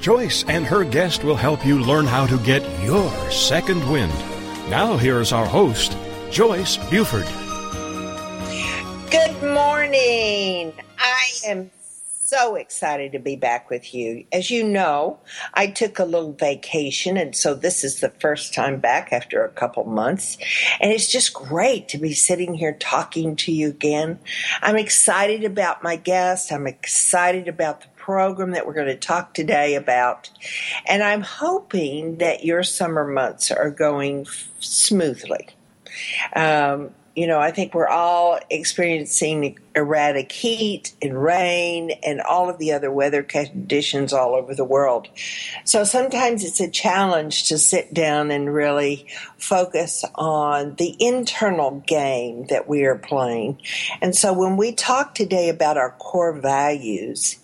Joyce and her guest will help you learn how to get your second wind. Now, here's our host, Joyce Buford. Good morning. I am so excited to be back with you. As you know, I took a little vacation, and so this is the first time back after a couple months. And it's just great to be sitting here talking to you again. I'm excited about my guest. I'm excited about the program that we're going to talk today about. And I'm hoping that your summer months are going smoothly. Um, you know, I think we're all experiencing erratic heat and rain and all of the other weather conditions all over the world. So sometimes it's a challenge to sit down and really focus on the internal game that we are playing. And so when we talk today about our core values,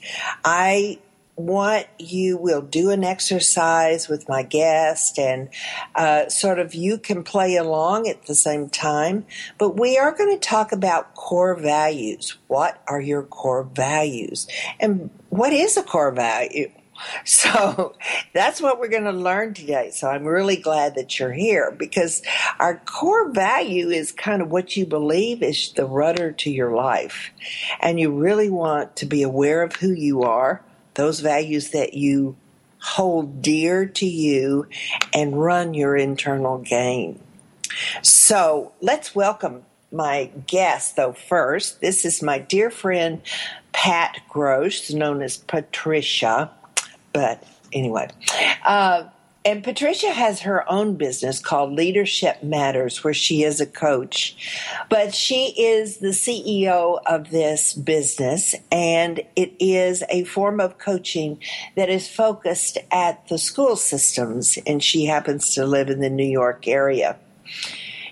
I what you will do an exercise with my guest and uh, sort of you can play along at the same time. But we are going to talk about core values. What are your core values? And what is a core value? So that's what we're going to learn today. So I'm really glad that you're here because our core value is kind of what you believe is the rudder to your life. And you really want to be aware of who you are those values that you hold dear to you and run your internal game. So let's welcome my guest, though, first. This is my dear friend, Pat Gross, known as Patricia. But anyway, uh, and Patricia has her own business called Leadership Matters, where she is a coach. But she is the CEO of this business, and it is a form of coaching that is focused at the school systems, and she happens to live in the New York area.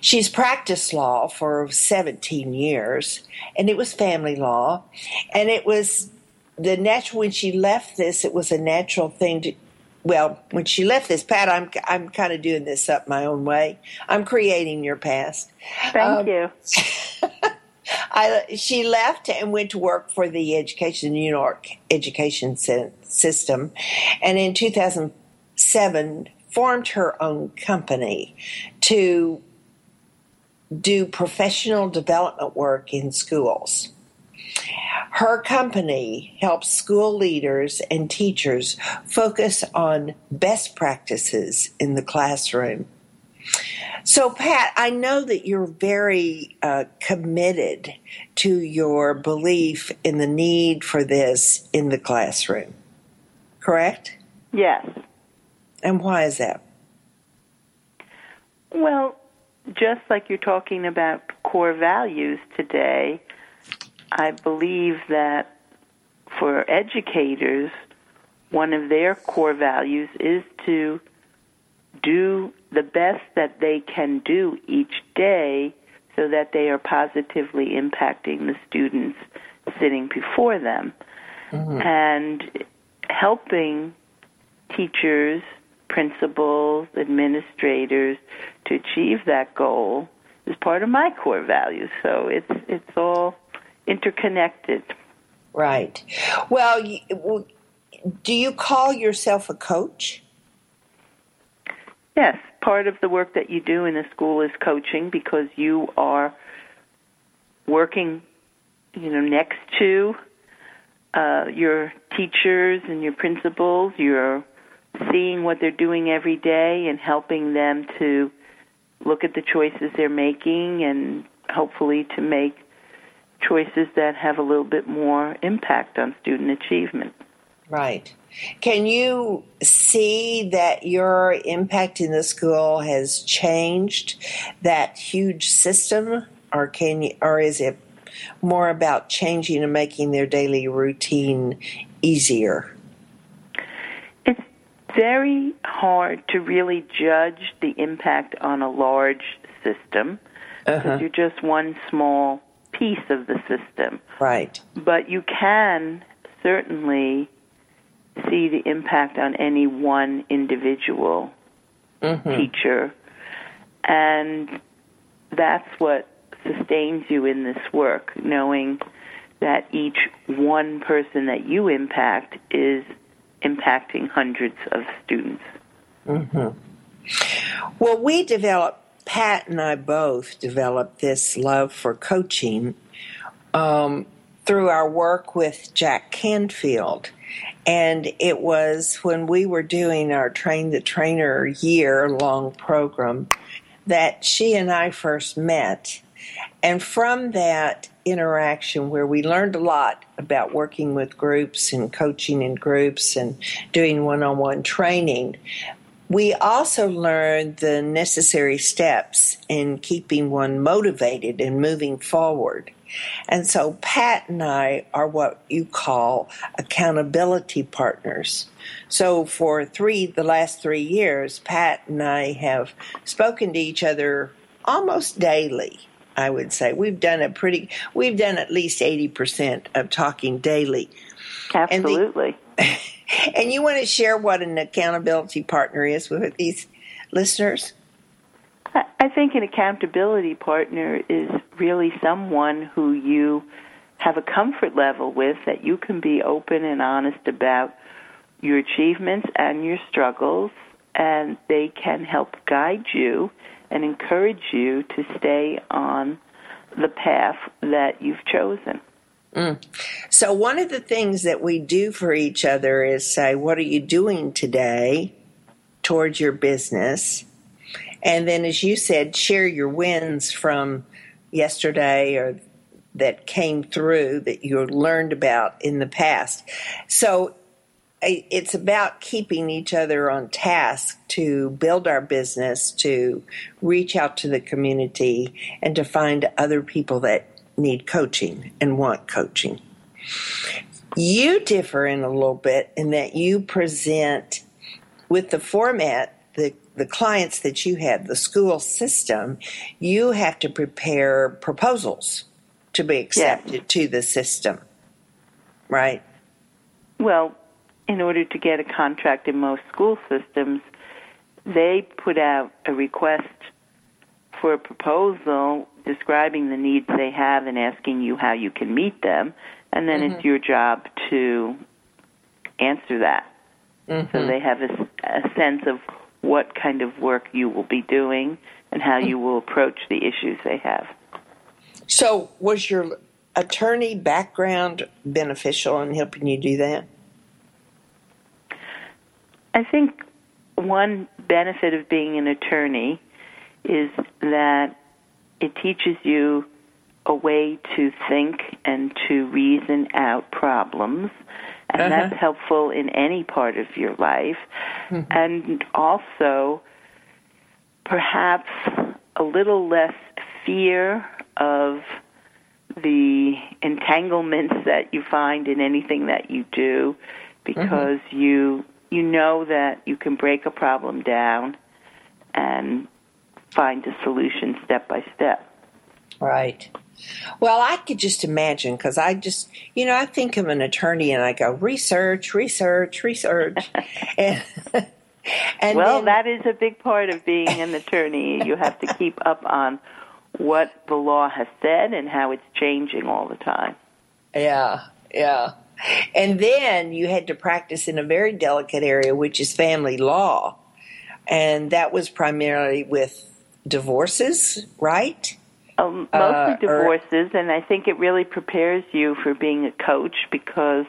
She's practiced law for 17 years, and it was family law, and it was the natural when she left this it was a natural thing to well, when she left this, Pat, I'm I'm kind of doing this up my own way. I'm creating your past. Thank um, you. I, she left and went to work for the education New York education system, and in 2007 formed her own company to do professional development work in schools. Her company helps school leaders and teachers focus on best practices in the classroom. So, Pat, I know that you're very uh, committed to your belief in the need for this in the classroom, correct? Yes. And why is that? Well, just like you're talking about core values today, I believe that for educators, one of their core values is to do the best that they can do each day so that they are positively impacting the students sitting before them. Mm-hmm. And helping teachers, principals, administrators to achieve that goal is part of my core values. So it's it's all interconnected. Right. Well, do you call yourself a coach? Yes, part of the work that you do in the school is coaching because you are working, you know, next to uh, your teachers and your principals. You're seeing what they're doing every day and helping them to look at the choices they're making and hopefully to make choices that have a little bit more impact on student achievement. Right. Can you see that your impact in the school has changed that huge system, or can you, or is it more about changing and making their daily routine easier? It's very hard to really judge the impact on a large system because uh-huh. you're just one small piece of the system. Right. But you can certainly see the impact on any one individual mm-hmm. teacher. And that's what sustains you in this work, knowing that each one person that you impact is impacting hundreds of students. Mm-hmm. Well, we developed, Pat and I both developed this love for coaching um, through our work with Jack Canfield. And it was when we were doing our Train the Trainer year long program that she and I first met. And from that interaction, where we learned a lot about working with groups and coaching in groups and doing one on one training, we also learned the necessary steps in keeping one motivated and moving forward. And so Pat and I are what you call accountability partners. So for three, the last three years, Pat and I have spoken to each other almost daily. I would say we've done a pretty, we've done at least 80% of talking daily. Absolutely. And, the, and you want to share what an accountability partner is with these listeners? I think an accountability partner is really someone who you have a comfort level with that you can be open and honest about your achievements and your struggles, and they can help guide you and encourage you to stay on the path that you've chosen. Mm. So, one of the things that we do for each other is say, What are you doing today towards your business? And then, as you said, share your wins from yesterday or that came through that you learned about in the past. So it's about keeping each other on task to build our business, to reach out to the community, and to find other people that need coaching and want coaching. You differ in a little bit in that you present with the format the the clients that you have, the school system, you have to prepare proposals to be accepted to the system, right? Well, in order to get a contract in most school systems, they put out a request for a proposal describing the needs they have and asking you how you can meet them, and then mm-hmm. it's your job to answer that. Mm-hmm. So they have a, a sense of what kind of work you will be doing and how you will approach the issues they have. So, was your attorney background beneficial in helping you do that? I think one benefit of being an attorney is that it teaches you a way to think and to reason out problems and uh-huh. that's helpful in any part of your life. Mm-hmm. And also, perhaps a little less fear of the entanglements that you find in anything that you do because mm-hmm. you you know that you can break a problem down and find a solution step by step. Right. Well, I could just imagine because I just, you know, I think of an attorney and I go research, research, research, and, and well, then, that is a big part of being an attorney. you have to keep up on what the law has said and how it's changing all the time. Yeah, yeah. And then you had to practice in a very delicate area, which is family law. And that was primarily with divorces, right? Um, mostly uh, divorces, or, and I think it really prepares you for being a coach because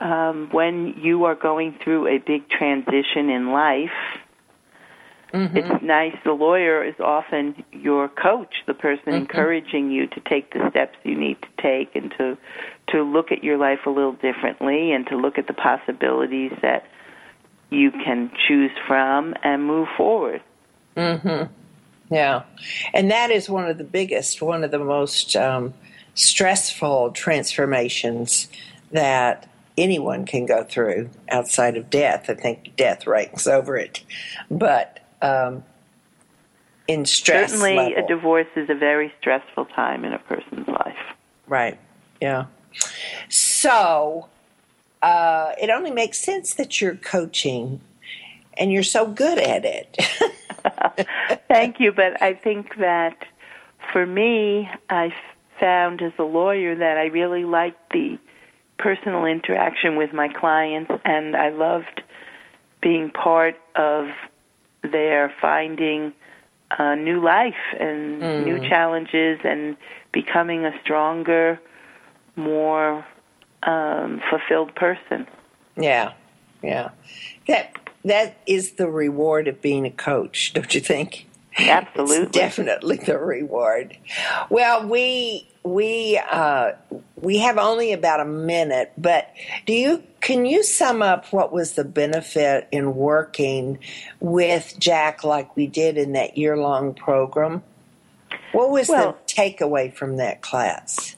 um, when you are going through a big transition in life, mm-hmm. it's nice. The lawyer is often your coach, the person mm-hmm. encouraging you to take the steps you need to take and to to look at your life a little differently and to look at the possibilities that you can choose from and move forward. Mhm. Yeah. And that is one of the biggest, one of the most um, stressful transformations that anyone can go through outside of death. I think death ranks over it. But um, in stress Certainly, level. a divorce is a very stressful time in a person's life. Right. Yeah. So uh, it only makes sense that you're coaching and you're so good at it. Thank you, but I think that for me, I found as a lawyer that I really liked the personal interaction with my clients, and I loved being part of their finding a new life and Mm. new challenges and becoming a stronger, more um, fulfilled person. yeah. Yeah. That that is the reward of being a coach, don't you think? Absolutely. It's definitely the reward. Well, we we uh, we have only about a minute, but do you can you sum up what was the benefit in working with Jack like we did in that year long program? What was Well- the takeaway from that class?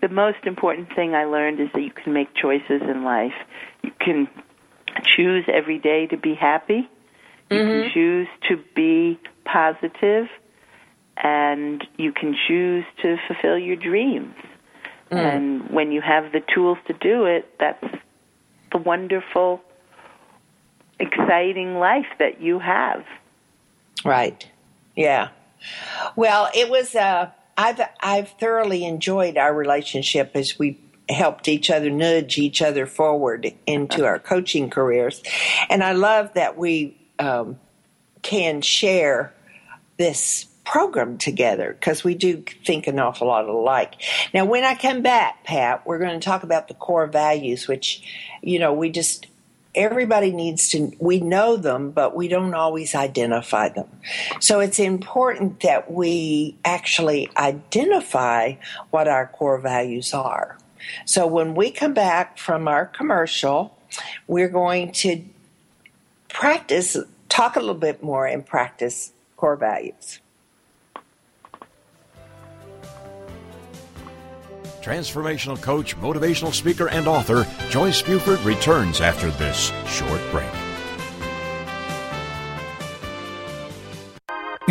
The most important thing I learned is that you can make choices in life. You can choose every day to be happy. You can choose to be positive, and you can choose to fulfill your dreams. And when you have the tools to do it, that's the wonderful, exciting life that you have. Right. Yeah. Well, it was. Uh, I've I've thoroughly enjoyed our relationship as we helped each other nudge each other forward into our coaching careers, and I love that we um, can share this program together because we do think an awful lot alike. Now, when I come back, Pat, we're going to talk about the core values, which you know we just everybody needs to we know them but we don't always identify them. So it's important that we actually identify what our core values are so when we come back from our commercial we're going to practice talk a little bit more and practice core values Transformational coach, motivational speaker, and author Joyce Buford returns after this short break.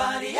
TogiNet.com.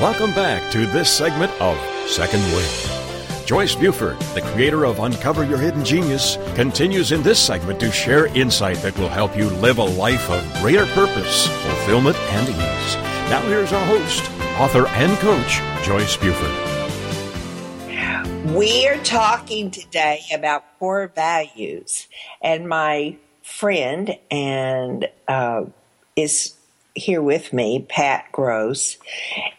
Welcome back to this segment of Second Wind. Joyce Buford, the creator of Uncover Your Hidden Genius, continues in this segment to share insight that will help you live a life of greater purpose, fulfillment, and ease. Now, here's our host, author and coach, Joyce Buford. We are talking today about core values, and my friend and uh, is here with me, Pat Gross,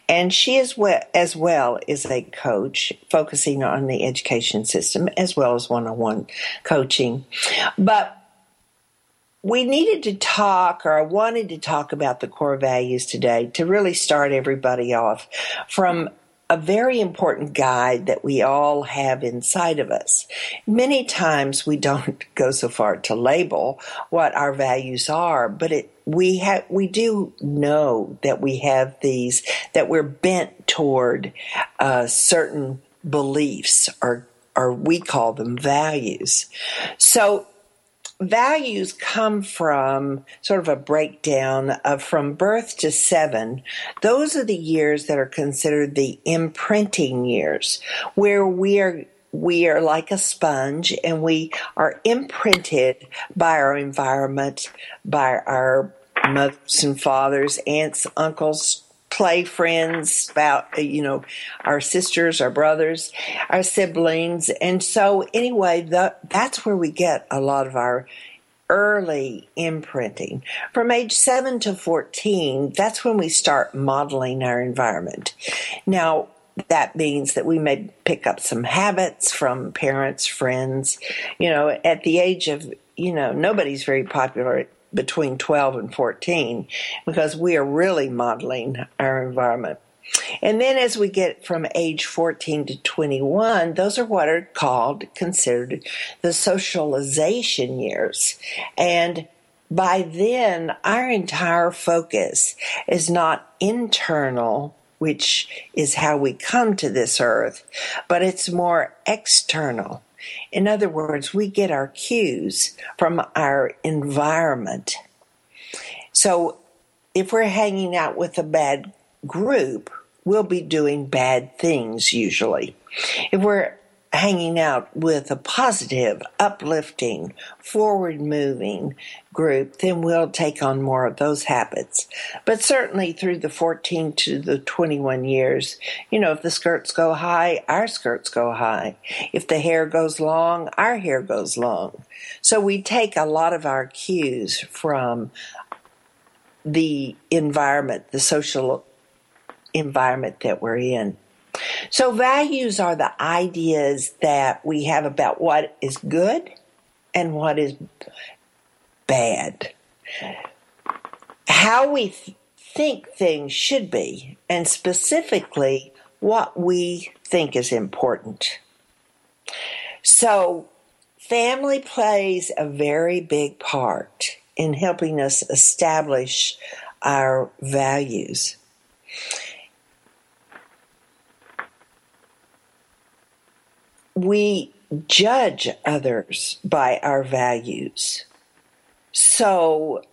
and she is well, as well is a coach focusing on the education system as well as one-on-one coaching. But we needed to talk, or I wanted to talk about the core values today to really start everybody off from a very important guide that we all have inside of us. Many times we don't go so far to label what our values are, but it we have we do know that we have these that we're bent toward uh, certain beliefs or or we call them values. So values come from sort of a breakdown of from birth to seven. Those are the years that are considered the imprinting years, where we are we are like a sponge and we are imprinted by our environment, by our mothers and fathers, aunts, uncles, play friends, about uh, you know our sisters, our brothers, our siblings, and so anyway, the, that's where we get a lot of our early imprinting. From age 7 to 14, that's when we start modeling our environment. Now, that means that we may pick up some habits from parents, friends. You know, at the age of, you know, nobody's very popular between 12 and 14 because we are really modeling our environment. And then as we get from age 14 to 21, those are what are called, considered the socialization years. And by then, our entire focus is not internal, which is how we come to this earth, but it's more external. In other words, we get our cues from our environment. So if we're hanging out with a bad group, we'll be doing bad things usually. If we're hanging out with a positive, uplifting, forward moving group, then we'll take on more of those habits. But certainly through the 14 to the 21 years, you know, if the skirts go high, our skirts go high. If the hair goes long, our hair goes long. So we take a lot of our cues from the environment, the social environment that we're in. So, values are the ideas that we have about what is good and what is bad. How we th- think things should be, and specifically what we think is important. So, family plays a very big part in helping us establish our values. we judge others by our values. So,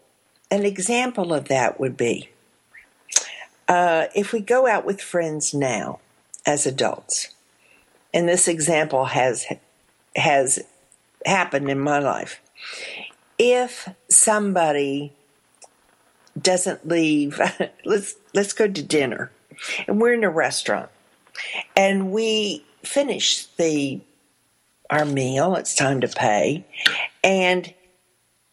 an example of that would be uh, if we go out with friends now as adults, and this example has has happened in my life. If somebody doesn't leave, let's let's go to dinner, and we're in a restaurant, and we finish the our meal. It's time to pay, and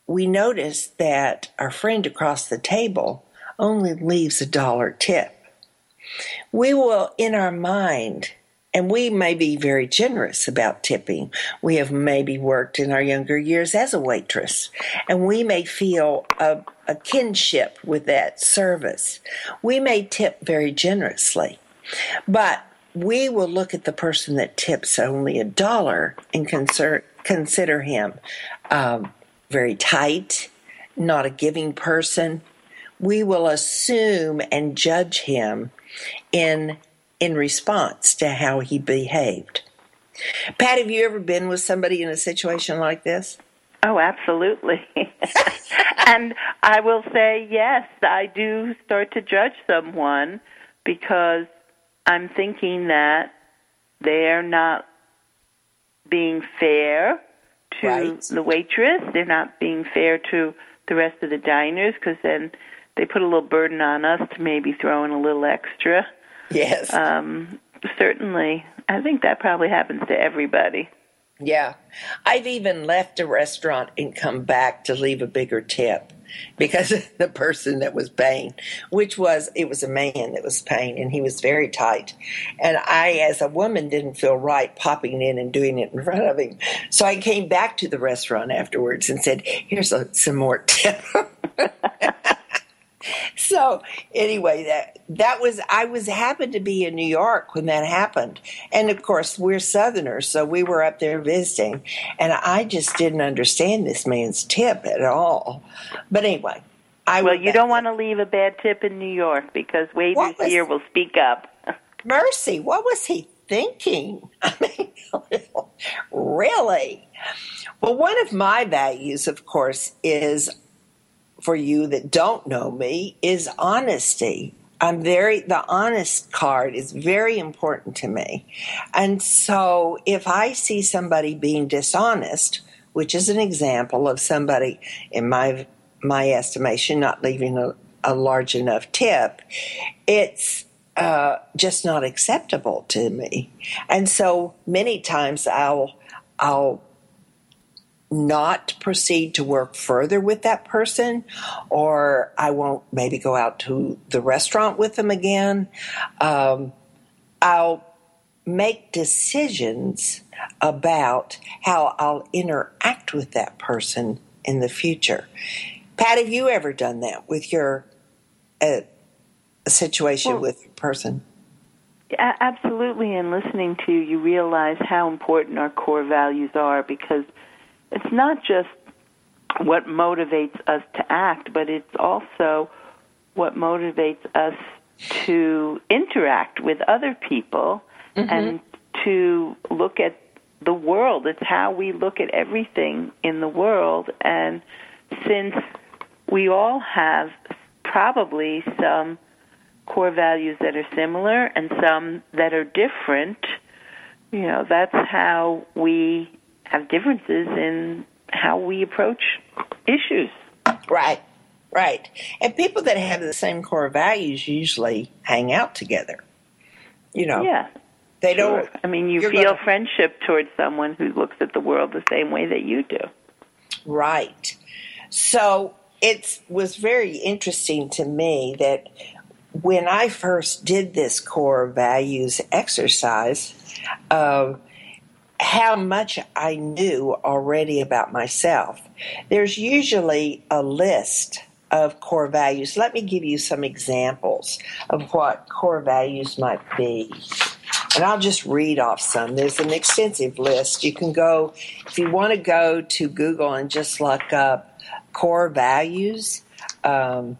we notice that our friend across the table only leaves a dollar tip. We will, in our mind, and we may be very generous about tipping. We have maybe worked in our younger years as a waitress, and we may feel a, a kinship with that service. We may tip very generously, but we will look at the person that tips only a dollar and consider, consider him um, very tight, not a giving person. We will assume and judge him in in response to how he behaved. Pat, have you ever been with somebody in a situation like this? Oh, absolutely. and I will say, yes, I do start to judge someone because I'm thinking that they're not being fair to Right. the waitress. They're not being fair to the rest of the diners because then they put a little burden on us to maybe throw in a little extra. Yes. Um, certainly, I think that probably happens to everybody. Yeah. I've even left a restaurant and come back to leave a bigger tip because the person that was paying, which was, it was a man that was paying and he was very tight. And I, as a woman, didn't feel right popping in and doing it in front of him. So I came back to the restaurant afterwards and said, here's a, some more tip. so anyway that that was i was happened to be in new york when that happened. And of course we're southerners so we were up there visiting. And i just didn't understand this man's tip at all. But anyway i Well, you don't want to leave a bad tip in New York because waiters What was- here will speak up. mercy what was he thinking? I mean really? Well one of my values of course is for you that don't know me is honesty i'm very the honest card is very important to me and so if i see somebody being dishonest which is an example of somebody in my my estimation not leaving a, a large enough tip it's uh, just not acceptable to me. And so many times I'll I'll not proceed to work further with that person, or I won't maybe go out to the restaurant with them again. Um, I'll make decisions about how I'll interact with that person in the future. Pat, have you ever done that with your uh, situation Well- with a person? Absolutely, and listening to you, you realize how important our core values are because it's not just what motivates us to act, but it's also what motivates us to interact with other people mm-hmm. and to look at the world. It's how we look at everything in the world. And since we all have probably some core values that are similar and some that are different, you know, that's how we have differences in how we approach issues. Right, right. And people that have the same core values usually hang out together. You know, Yeah. they Sure. don't. I mean, you feel gonna- friendship towards someone who looks at the world the same way that you do. Right. So it was very interesting to me that when I first did this core values exercise, uh, how much I knew already about myself. There's usually a list of core values. Let me give you some examples of what core values might be. And I'll just read off some. There's an extensive list. You can go, if you want to go to Google and just look up core values, um,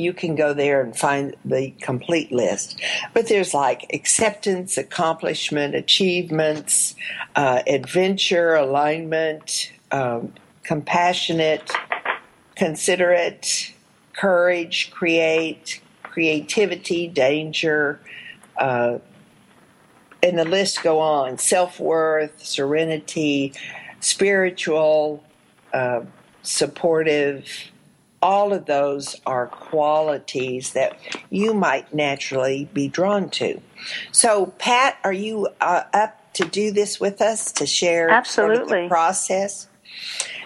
you can go there and find the complete list. But there's like acceptance, accomplishment, achievements, uh, adventure, alignment, um, compassionate, considerate, courage, create, creativity, danger, uh, and the list go on self-worth serenity spiritual uh, supportive all of those are qualities that you might naturally be drawn to. So pat are you uh, up to do this with us to share sort of the process?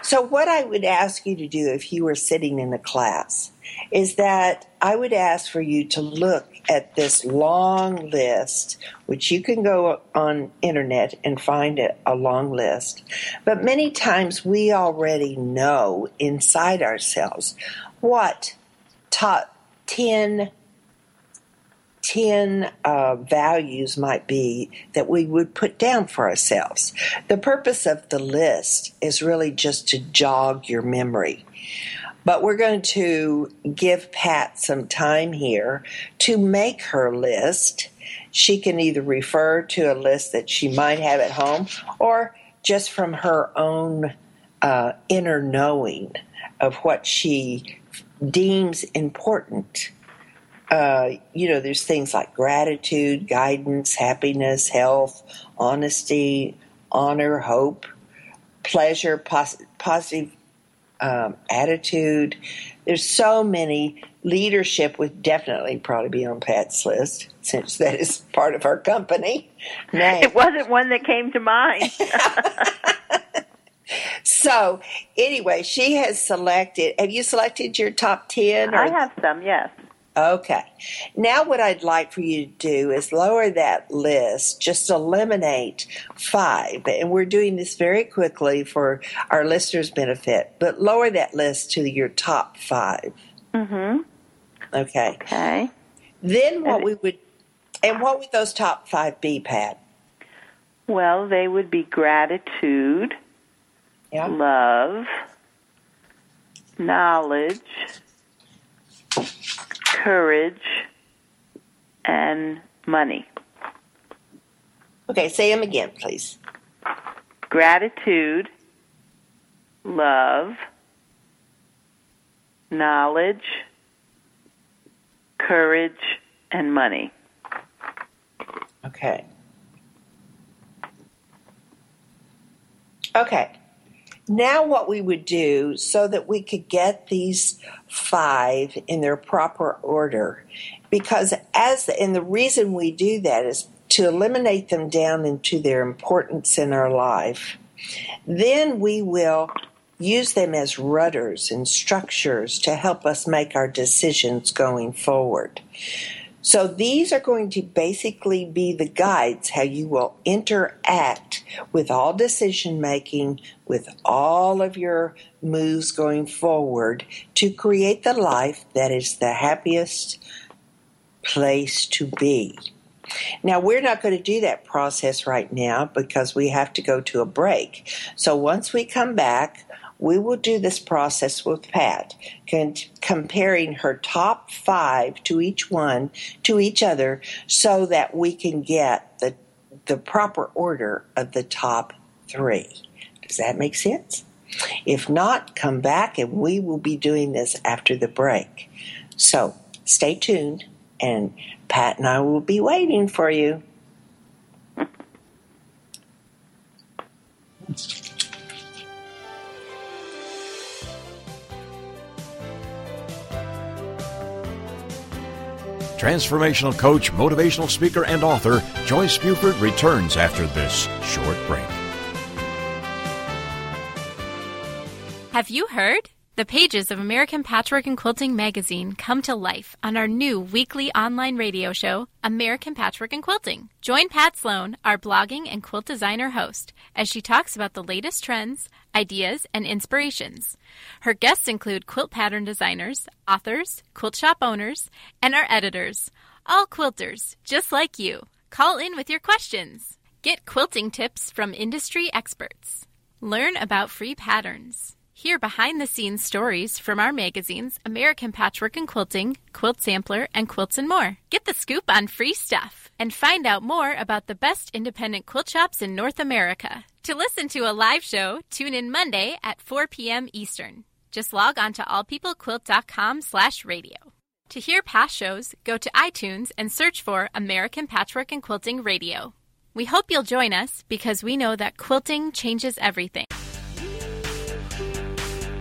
So what i would ask you to do if you were sitting in a class is that I would ask for you to look at this long list, which you can go on internet and find a long list. But many times we already know inside ourselves what top 10, 10 uh, values might be that we would put down for ourselves. The purpose of the list is really just to jog your memory. But we're going to give Pat some time here to make her list. She can either refer to a list that she might have at home or just from her own uh, inner knowing of what she deems important. Uh, you know, there's things like gratitude, guidance, happiness, health, honesty, honor, hope, pleasure, pos- positive um, attitude. There's so many. Leadership would definitely probably be on Pat's list since that is part of our company. Name. It wasn't one that came to mind. so, anyway, she has selected. Have you selected your top 10? Or? I have some, yes. Okay. Now, what I'd like for you to do is lower that list, just eliminate five. And we're doing this very quickly for our listeners' benefit, but lower that list to your top 5 Mm-hmm. Okay. Okay. Then what and we would, and what would those top five be, Pat? Well, they would be gratitude, yeah. love, knowledge, courage, and money. Okay, say them again, please. Gratitude, love, knowledge, courage, and money. Okay. Okay. Now, what we would do so that we could get these five in their proper order, because as and the reason we do that is to eliminate them down into their importance in our life. Then we will use them as rudders and structures to help us make our decisions going forward. So these are going to basically be the guides how you will interact with all decision making, with all of your moves going forward to create the life that is the happiest place to be. Now, we're not going to do that process right now because we have to go to a break. So once we come back, we will do this process with Pat, comparing her top five to each one, to each other, so that we can get the, the proper order of the top three. Does that make sense? If not, come back and we will be doing this after the break. So stay tuned, and Pat and I will be waiting for you. Transformational coach, motivational speaker, and author Joyce Buford returns after this short break. Have you heard? The pages of American Patchwork and Quilting magazine come to life on our new weekly online radio show, American Patchwork and Quilting. Join Pat Sloan, our blogging and quilt designer host, as she talks about the latest trends, ideas, and inspirations. Her guests include quilt pattern designers, authors, quilt shop owners, and our editors, all quilters, just like you. Call in with your questions. Get quilting tips from industry experts. Learn about free patterns. Hear behind the scenes stories from our magazines American Patchwork and Quilting, Quilt Sampler, and Quilts and More. Get the scoop on free stuff and find out more about the best independent quilt shops in North America. To listen to a live show, tune in Monday at 4 p.m. Eastern. Just log on to allpeoplequilt.com slash radio. To hear past shows, go to iTunes and search for American Patchwork and Quilting Radio. We hope you'll join us because we know that quilting changes everything.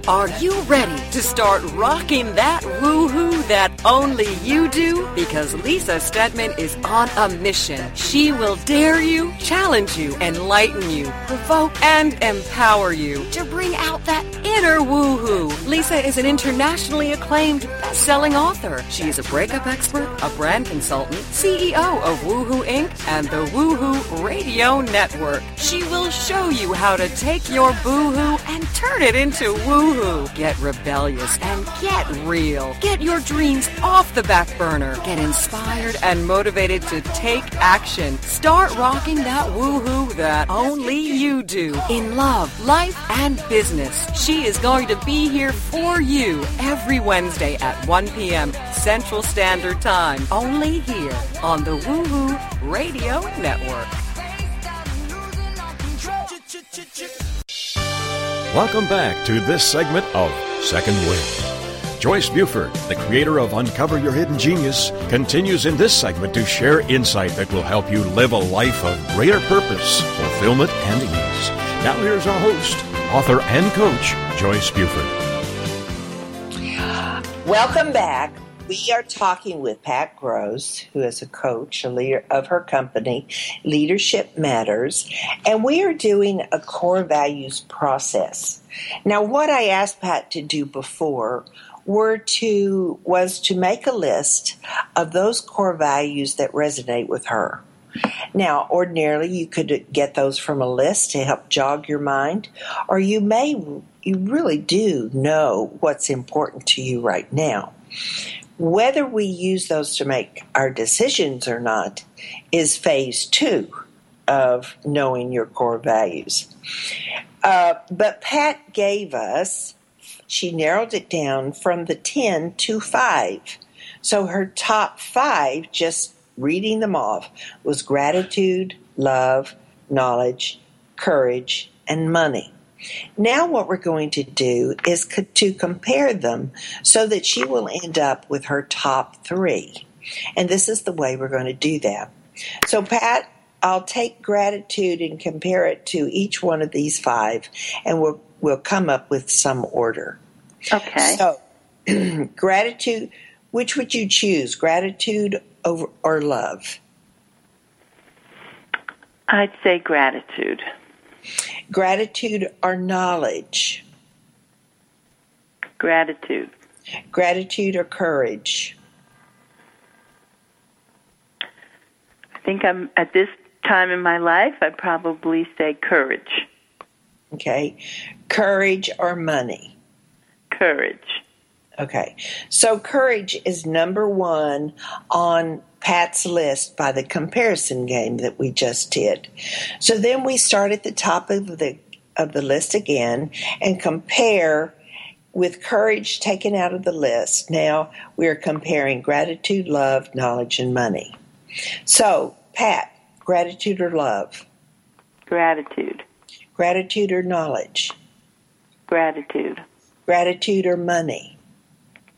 Are you ready to start rocking that woohoo that only you do? Because Lisa Steadman is on a mission. She will dare you, challenge you, enlighten you, provoke, and empower you to bring out that inner woohoo. Lisa is an internationally acclaimed best-selling author. She is a breakup expert, a brand consultant, CEO of Woohoo Inc. and the Woohoo Radio Network. She will show you how to take your boohoo and turn it into woohoo Get rebellious and get real. Get your dreams off the back burner. Get inspired and motivated to take action. Start rocking that woohoo that only you do in love, life, and business. She is going to be here for you every Wednesday at 1 p.m. Central Standard Time. Only here on the Woohoo Radio Network. Welcome back to this segment of Second Wind. Joyce Buford, the creator of Uncover Your Hidden Genius, continues in this segment to share insight that will help you live a life of greater purpose, fulfillment, and ease. Now, here's our host, author and coach, Joyce Buford. Welcome back. We are talking with Pat Gross, who is a coach, a leader of her company, Leadership Matters, and we are doing a core values process. Now, what I asked Pat to do before were to was to make a list of those core values that resonate with her. Now, ordinarily you could get those from a list to help jog your mind, or you may you really do know what's important to you right now. Whether we use those to make our decisions or not is phase two of knowing your core values. Uh, but Pat gave us, she narrowed it down from the 10 to 5. So her top five, just reading them off, was gratitude, love, knowledge, courage, and money. Now, what we're going to do is co- to compare them so that she will end up with her top three. And this is the way we're going to do that. So, Pat, I'll take gratitude and compare it to each one of these five, and we'll, we'll come up with some order. Okay. So, gratitude, which would you choose, gratitude over, or love? I'd say gratitude. Gratitude or knowledge? Gratitude. Gratitude or courage? I think I'm at this time in my life, I'd probably say courage. Okay. Courage or money? Courage. Okay. So courage is number one on Pat's list by the comparison game that we just did. So then we start at the top of the of the list again and compare with courage taken out of the list. Now we're comparing gratitude, love, knowledge, and money. So, Pat, gratitude or love? Gratitude. Gratitude or knowledge? Gratitude. Gratitude or money?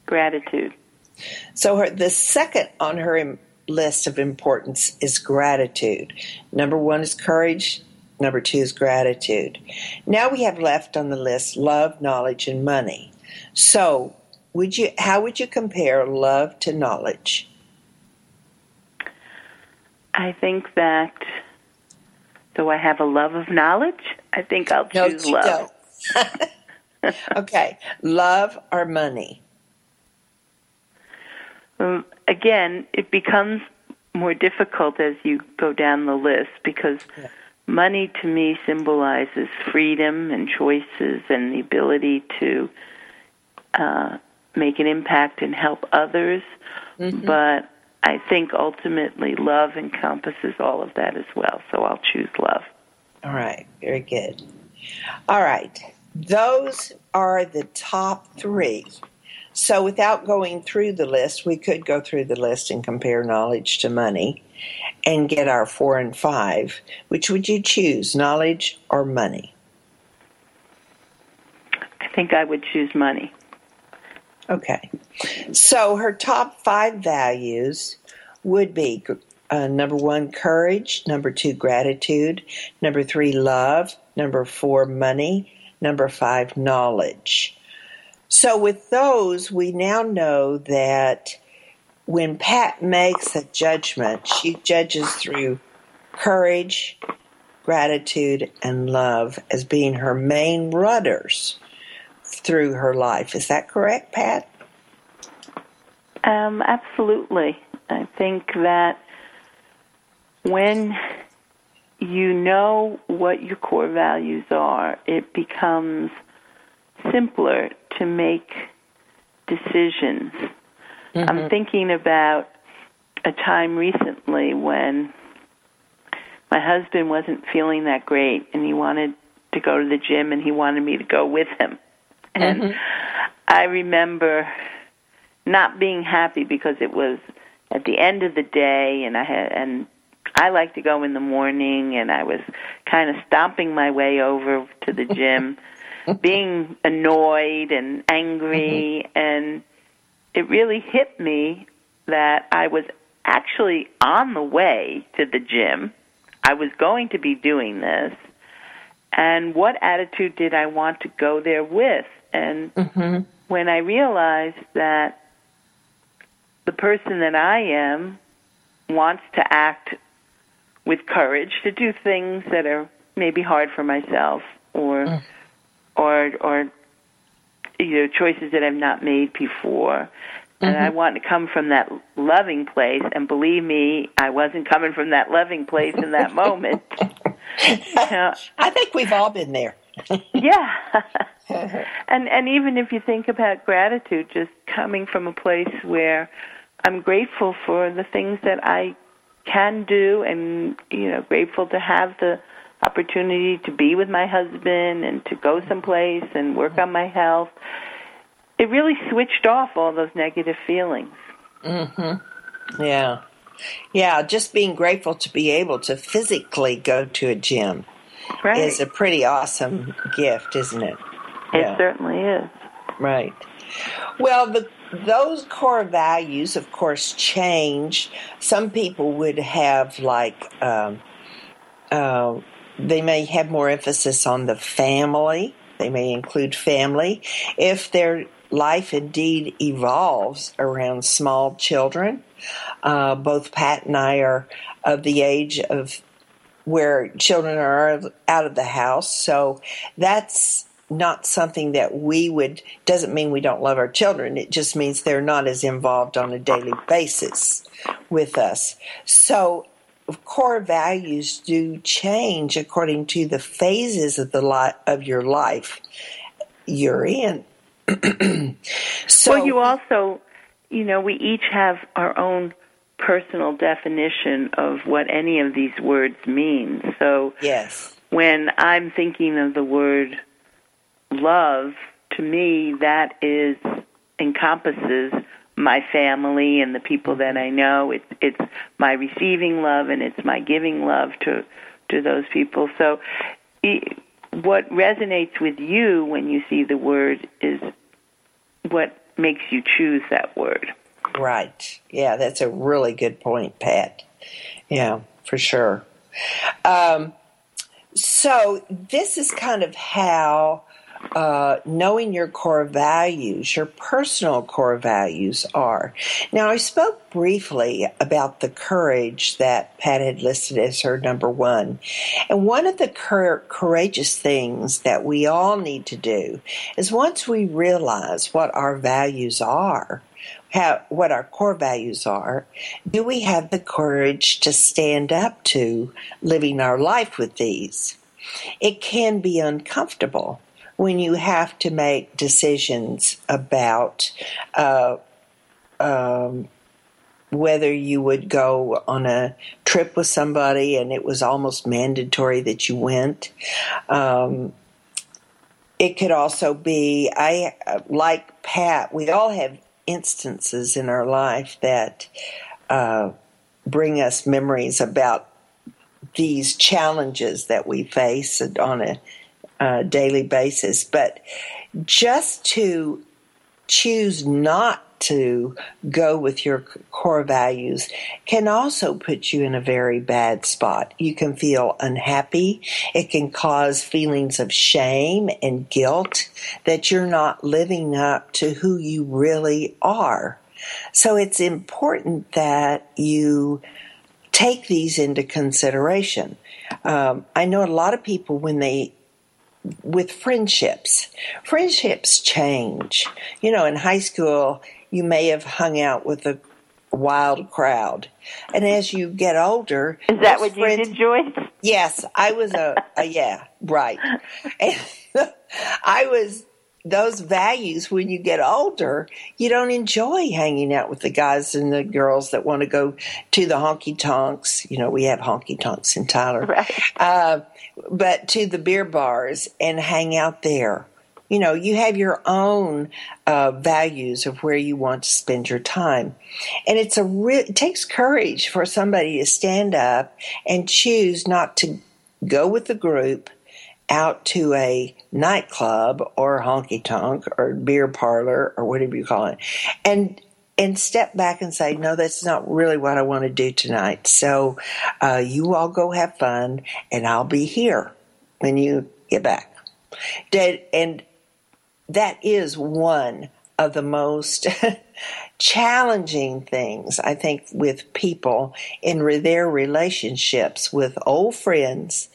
Gratitude. So her, the second on her im- list of importance is gratitude. Number one is courage. Number two is gratitude. Now we have left on the list love, knowledge, and money. So, would you? How would you compare love to knowledge? I think that though I have a love of knowledge, I think I'll No, choose you love. okay, love or money? Um, again, it becomes more difficult as you go down the list because Yeah. money to me symbolizes freedom and choices and the ability to uh, make an impact and help others. But I think ultimately love encompasses all of that as well. So I'll choose love. All right, very good. All right, those are the top three. So, without going through the list, we could go through the list and compare knowledge to money and get our four and five. Which would you choose, knowledge or money? I think I would choose money. Okay. So, her top five values would be uh, number one, courage, number two, gratitude, number three, love, number four, money, number five, knowledge. So, with those, we now know that when Pat makes a judgment, she judges through courage, gratitude, and love as being her main rudders through her life. Is that correct, Pat? Um, absolutely. I think that when you know what your core values are, it becomes simpler to make decisions. I'm mm-hmm. thinking about a time recently when my husband wasn't feeling that great and he wanted to go to the gym and he wanted me to go with him. And mm-hmm. I remember not being happy because it was at the end of the day and I had and I like to go in the morning and I was kind of stomping my way over to the gym being annoyed and angry and it really hit me that I was actually on the way to the gym. I was going to be doing this. And what attitude did I want to go there with? And mm-hmm. when I realized that the person that I am wants to act with courage to do things that are maybe hard for myself or mm. or or you know choices that I've not made before and I mm-hmm. want to come from that loving place. And believe me, I wasn't coming from that loving place in that moment. I think we've all been there. yeah, and and even if you think about gratitude, just coming from a place where I'm grateful for the things that I can do, and you know, grateful to have the opportunity to be with my husband and to go someplace and work on my health it really switched off all those negative feelings. Mhm. Yeah. Yeah, just being grateful to be able to physically go to a gym right. is a pretty awesome gift, isn't it? It yeah. certainly is. Right. Well, the, those core values, of course, change. Some people would have like um, uh, they may have more emphasis on the family. They may include family. If they're life indeed evolves around small children. Uh, both Pat and I are of the age of where children are out of the house, so that's not something that we would doesn't mean we don't love our children. It just means they're not as involved on a daily basis with us. So core values do change according to the phases of the li- of your life you're in. So, well, you also, you know, we each have our own personal definition of what any of these words mean. So, yes, when I'm thinking of the word love, to me, that is encompasses my family and the people that I know. It's it's my receiving love and it's my giving love to to those people. So what resonates with you when you see the word is what makes you choose that word. Right. Yeah, that's a really good point, Pat. Yeah, for sure. Um, so this is kind of how uh, knowing your core values, your personal core values are. Now, I spoke briefly about the courage that Pat had listed as her number one. And one of the cur- courageous things that we all need to do is once we realize what our values are, how, what our core values are, do we have the courage to stand up to living our life with these? It can be uncomfortable when you have to make decisions about uh, um, whether you would go on a trip with somebody and it was almost mandatory that you went. Um, it could also be, I like Pat, we all have instances in our life that uh, bring us memories about these challenges that we face on a uh, daily basis. But just to choose not to go with your core values can also put you in a very bad spot. You can feel unhappy. It can cause feelings of shame and guilt that you're not living up to who you really are. So it's important that you take these into consideration. Um, I know a lot of people when they with friendships. Friendships change. You know, in high school, you may have hung out with a wild crowd. And as you get older, is that what friends, you enjoyed? Yes, I was a, a yeah, right. And I was those values when you get older, you don't enjoy hanging out with the guys and the girls that want to go to the honky tonks. You know, we have honky tonks in Tyler. Right. Uh, but to the beer bars and hang out there. You know, you have your own uh, values of where you want to spend your time, and it's a re- it takes courage for somebody to stand up and choose not to go with the group out to a nightclub or honky tonk or beer parlor or whatever you call it, and and step back and say, no, that's not really what I want to do tonight. So uh, you all go have fun, and I'll be here when you get back. And that is one of the most challenging things, I think, with people in their relationships with old friends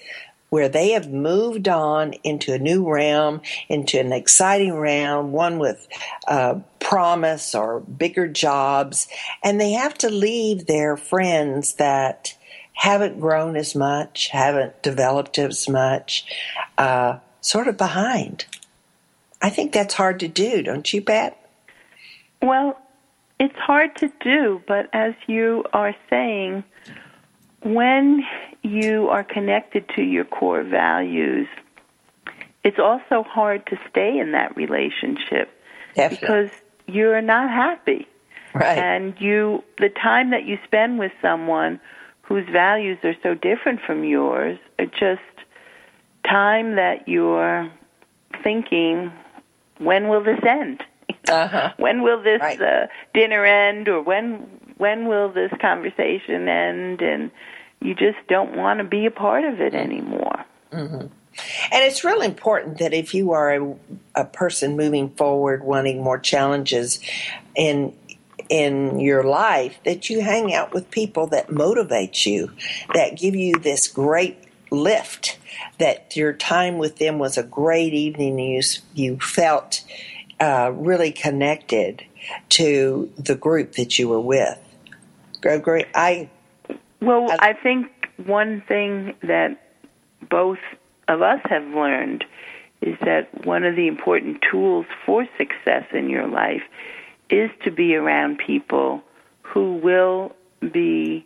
where they have moved on into a new realm, into an exciting realm, one with uh, promise or bigger jobs, and they have to leave their friends that haven't grown as much, haven't developed as much, uh, sort of behind. I think that's hard to do, don't you, Pat? Well, it's hard to do, but as you are saying, when you are connected to your core values, it's also hard to stay in that relationship Definitely. because you're not happy. Right. And you the time that you spend with someone whose values are so different from yours are just time that you're thinking when will this end? Uh-huh. when will this Right. uh, dinner end or when when will this conversation end and you just don't want to be a part of it anymore And it's really important that if you are a, a person moving forward, wanting more challenges in in your life, that you hang out with people that motivate you, that give you this great lift. That your time with them was a great evening. You you felt uh, really connected to the group that you were with. Gregory, I well As- i think one thing that both of us have learned is that one of the important tools for success in your life is to be around people who will be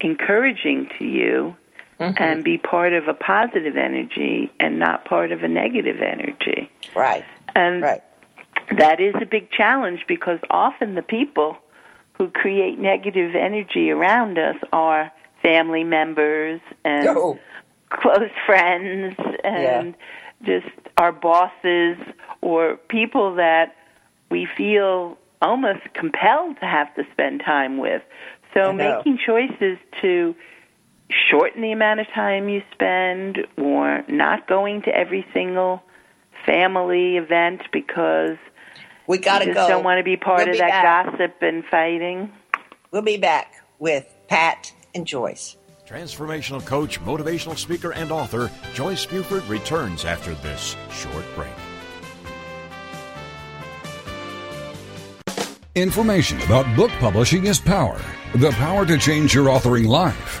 encouraging to you mm-hmm. and be part of a positive energy and not part of a negative energy. right, And right, that is a big challenge because often the people who create negative energy around us are family members and Oh. close friends and just our bosses or people that we feel almost compelled to have to spend time with. So making choices to shorten the amount of time you spend or not going to every single family event because we got to you go. don't want to be part We'll of be that back. gossip and fighting. We'll be back with Pat and Joyce. Transformational coach, motivational speaker, and author Joyce Buford returns after this short break. Information about book publishing is power. The power to change your authoring life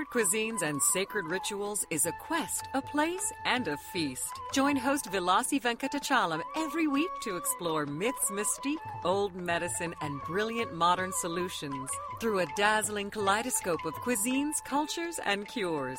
Secret Cuisines and Sacred Rituals is a quest, a place, and a feast. Join host Vilasi Venkatachalam every week to explore myths, mystique, old medicine, and brilliant modern solutions through a dazzling kaleidoscope of cuisines, cultures, and cures.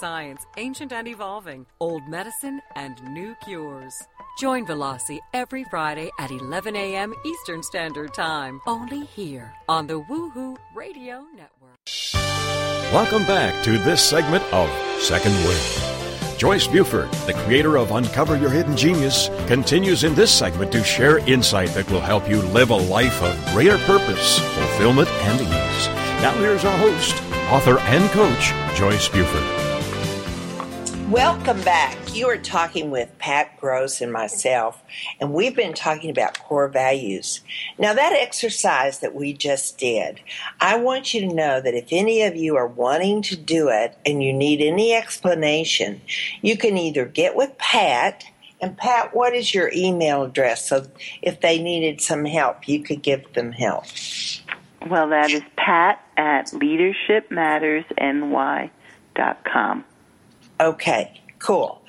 science, ancient and evolving, old medicine, and new cures. Join Vilasi every Friday at 11 a.m. Eastern Standard Time, only here on the Woohoo Radio Network. Welcome back to this segment of Second Wind. Joyce Buford, the creator of Uncover Your Hidden Genius, continues in this segment to share insight that will help you live a life of greater purpose, fulfillment, and ease. Now, here's our host, author and coach, Joyce Buford. Welcome back. You are talking with Pat Gross and myself, and we've been talking about core values. Now, that exercise that we just did, I want you to know that if any of you are wanting to do it and you need any explanation, you can either get with Pat. And Pat, what is your email address? So if they needed some help, you could give them help. Well, that is pat at leadershipmattersny.com. Okay, cool.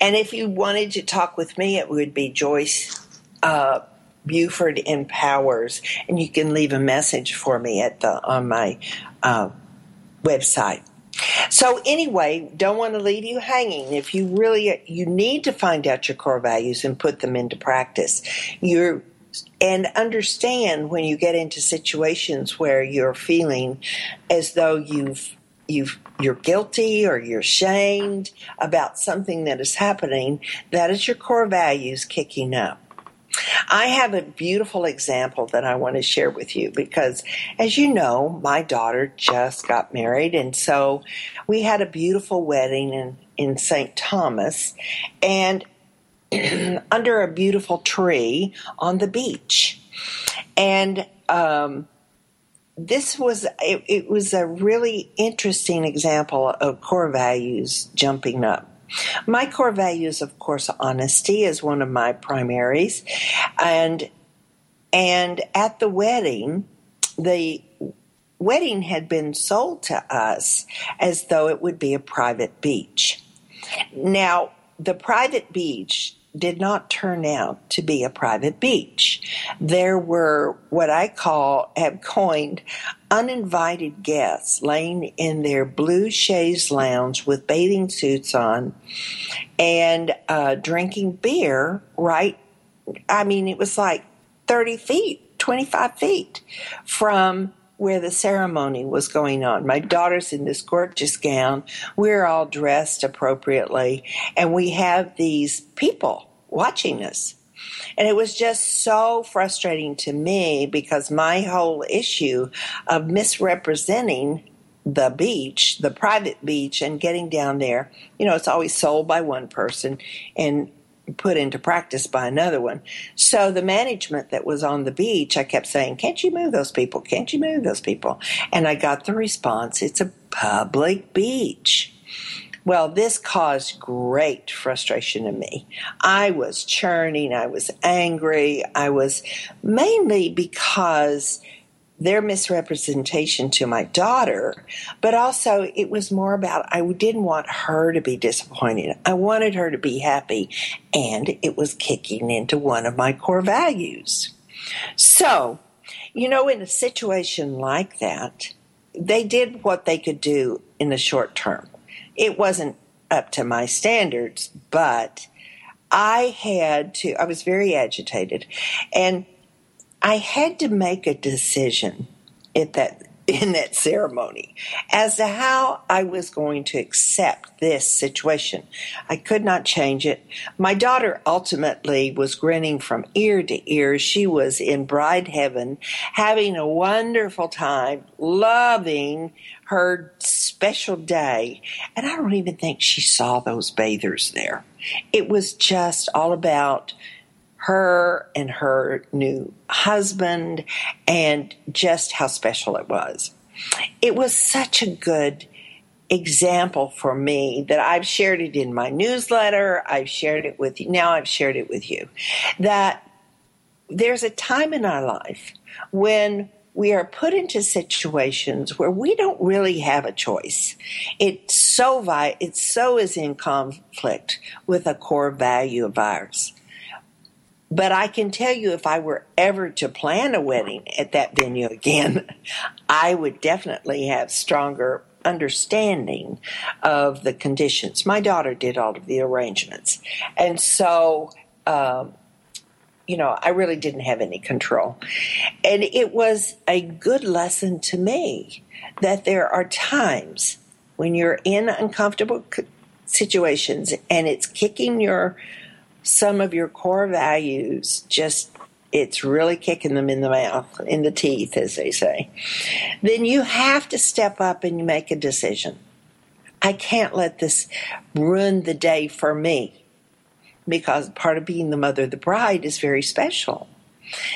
And if you wanted to talk with me, it would be Joyce uh, Buford Empowers, and you can leave a message for me at the on my uh, website. So anyway, don't want to leave you hanging. If you really you need to find out your core values and put them into practice. You're and understand when you get into situations where you're feeling as though you've you you're guilty or you're shamed about something that is happening, that is your core values kicking up. I have a beautiful example that I want to share with you because, as you know, my daughter just got married, and so we had a beautiful wedding in, in St. Thomas and under a beautiful tree on the beach. And um, this was it, it was a really interesting example of core values jumping up. My core values, of course, honesty is one of my primaries, and and at the wedding, the wedding had been sold to us as though it would be a private beach. Now, the private beach did not turn out to be a private beach. There were what I call, have coined, uninvited guests laying in their blue chaise lounge with bathing suits on and uh, drinking beer right. I mean, it was like 30 feet, 25 feet from where the ceremony was going on. My daughter's in this gorgeous gown. We're all dressed appropriately, and we have these people watching us. And it was just so frustrating to me because my whole issue of misrepresenting the beach, the private beach, and getting down there, you know, it's always sold by one person and put into practice by another one. So the management that was on the beach, I kept saying, Can't you move those people? Can't you move those people? And I got the response, It's a public beach. Well, this caused great frustration in me. I was churning, I was angry, I was mainly because their misrepresentation to my daughter, but also it was more about I didn't want her to be disappointed. I wanted her to be happy, and it was kicking into one of my core values. So, you know, in a situation like that, they did what they could do in the short term. It wasn't up to my standards, but I had to, I was very agitated. And I had to make a decision at that in that ceremony as to how I was going to accept this situation. I could not change it. My daughter ultimately was grinning from ear to ear. She was in bride heaven, having a wonderful time, loving her special day. And I don't even think she saw those bathers there. It was just all about her and her new husband and just how special it was. It was such a good example for me that I've shared it in my newsletter. I've shared it with you. Now I've shared it with you. That there's a time in our life when we are put into situations where we don't really have a choice. It's so vi- it so is in conflict with a core value of ours. But I can tell you, if I were ever to plan a wedding at that venue again, I would definitely have stronger understanding of the conditions. My daughter did all of the arrangements. And so, um, you know, I really didn't have any control. And it was a good lesson to me that there are times when you're in uncomfortable situations and it's kicking your some of your core values just it's really kicking them in the mouth, in the teeth, as they say, then you have to step up and you make a decision. I can't let this ruin the day for me because part of being the mother of the bride is very special.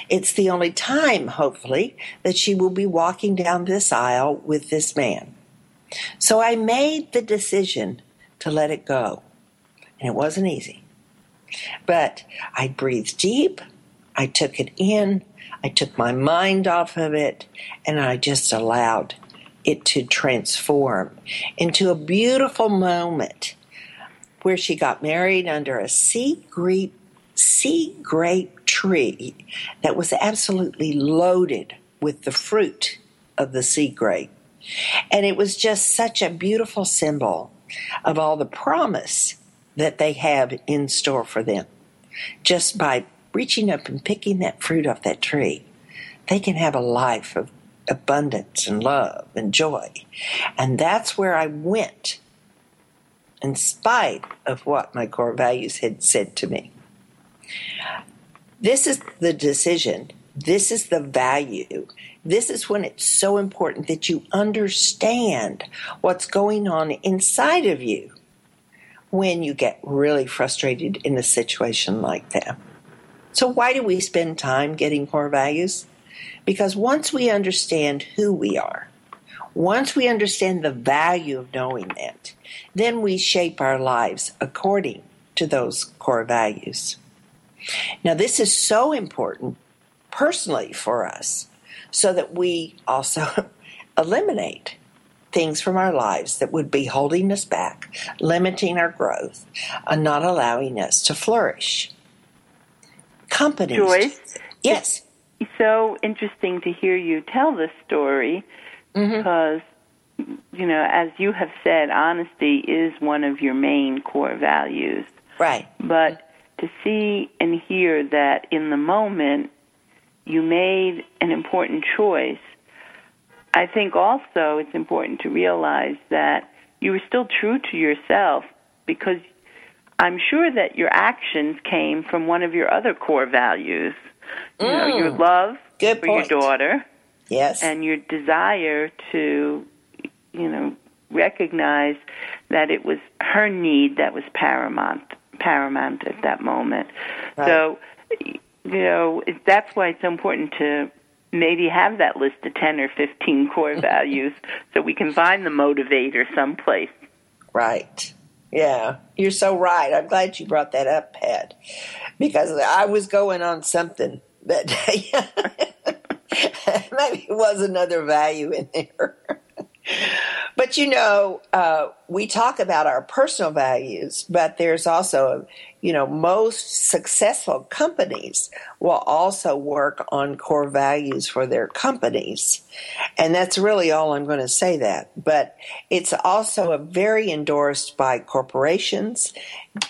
It's the only time, hopefully, that she will be walking down this aisle with this man. So I made the decision to let it go. And it wasn't easy. But I breathed deep. I took it in, I took my mind off of it, and I just allowed it to transform into a beautiful moment where she got married under a sea grape, sea grape tree that was absolutely loaded with the fruit of the sea grape. And it was just such a beautiful symbol of all the promise that they have in store for them just by reaching up and picking that fruit off that tree, they can have a life of abundance and love and joy. And that's where I went, in spite of what my core values had said to me. This is the decision. This is the value. This is when it's so important that you understand what's going on inside of you when you get really frustrated in a situation like that. So, why do we spend time getting core values? Because once we understand who we are, once we understand the value of knowing that, then we shape our lives according to those core values. Now, this is so important personally for us so that we also eliminate things from our lives that would be holding us back, limiting our growth, and not allowing us to flourish companies. Joyce? Yes. It's so interesting to hear you tell this story mm-hmm. because, you know, as you have said, honesty is one of your main core values. Right. But to see and hear that in the moment you made an important choice, I think also it's important to realize that you were still true to yourself because I'm sure that your actions came from one of your other core values. You mm. know, your mm. love Good for point. your daughter. Yes. And your desire to, you know, recognize that it was her need that was paramount paramount at that moment. Right. So, you know, that's why it's so important to maybe have that list of 10 or 15 core values so we can find the motivator someplace. Right. Yeah, you're so right. I'm glad you brought that up, Pat, because I was going on something that maybe it was another value in there. but you know, uh, we talk about our personal values, but there's also you know, most successful companies will also work on core values for their companies. And that's really all I'm going to say that. But it's also very endorsed by corporations,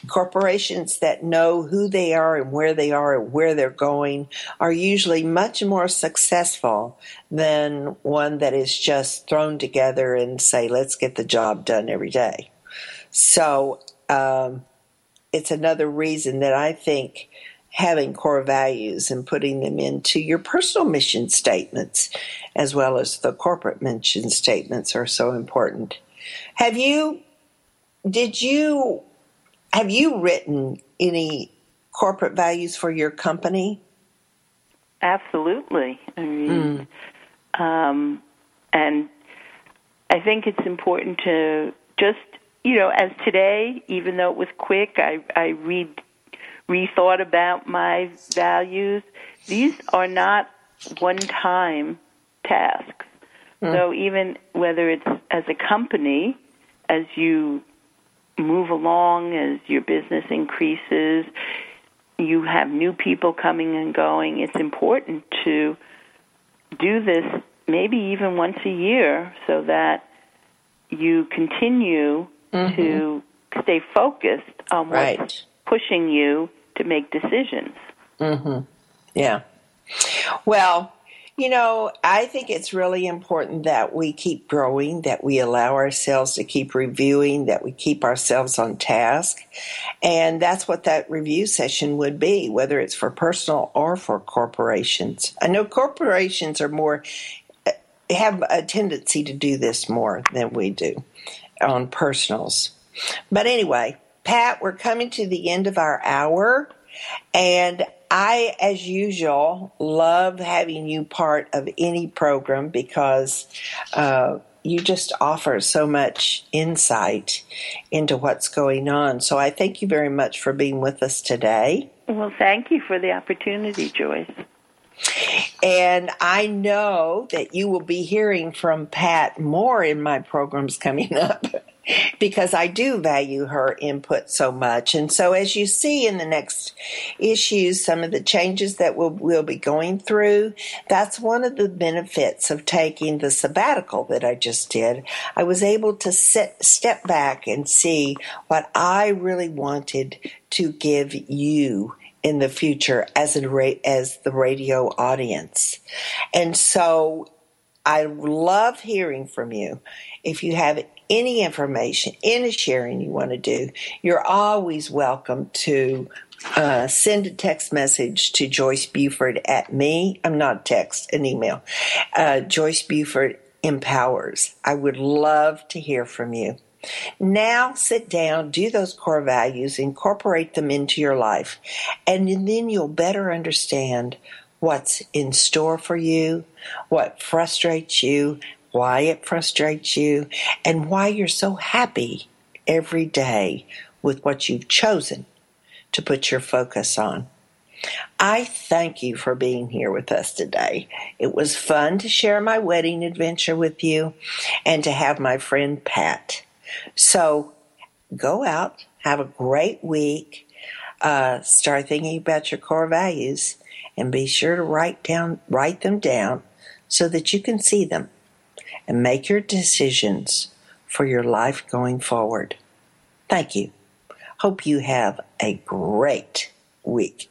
corporations that know who they are and where they are and where they're going are usually much more successful than one that is just thrown together and say, let's get the job done every day. So, um, it's another reason that I think having core values and putting them into your personal mission statements as well as the corporate mission statements are so important. Have you did you have you written any corporate values for your company? Absolutely. I mean, mm. um, and I think it's important to just, you know, as today, even though it was quick, I, I read, rethought about my values. These are not one time tasks. Mm. So even whether it's as a company, as you move along, as your business increases, you have new people coming and going. It's important to do this maybe even once a year so that you continue mm-hmm. to stay focused on what's right. pushing you to make decisions. Mm-hmm. Yeah. Well, you know, I think it's really important that we keep growing, that we allow ourselves to keep reviewing, that we keep ourselves on task. And that's what that review session would be, whether it's for personal or for corporations. I know corporations are more, have a tendency to do this more than we do on personals. But anyway, Pat, we're coming to the end of our hour. And I, as usual, love having you part of any program because uh, you just offer so much insight into what's going on. So I thank you very much for being with us today. Well, thank you for the opportunity, Joyce. And I know that you will be hearing from Pat more in my programs coming up because I do value her input so much. And so, as you see in the next issues, some of the changes that we'll, we'll be going through, that's one of the benefits of taking the sabbatical that I just did. I was able to sit, step back and see what I really wanted to give you in the future as a as the radio audience. And so I love hearing from you. If you have any information, any sharing you want to do, you're always welcome to uh, send a text message to Joyce Buford at me. I'm not text, an email. Uh, Joyce Buford empowers. I would love to hear from you. Now sit down, do those core values, incorporate them into your life, and then you'll better understand what's in store for you, what frustrates you, why it frustrates you, and why you're so happy every day with what you've chosen to put your focus on. I thank you for being here with us today. It was fun to share my wedding adventure with you and to have my friend Pat. So go out, have a great week, uh, start thinking about your core values, and be sure to write down write them down so that you can see them and make your decisions for your life going forward. Thank you. Hope you have a great week.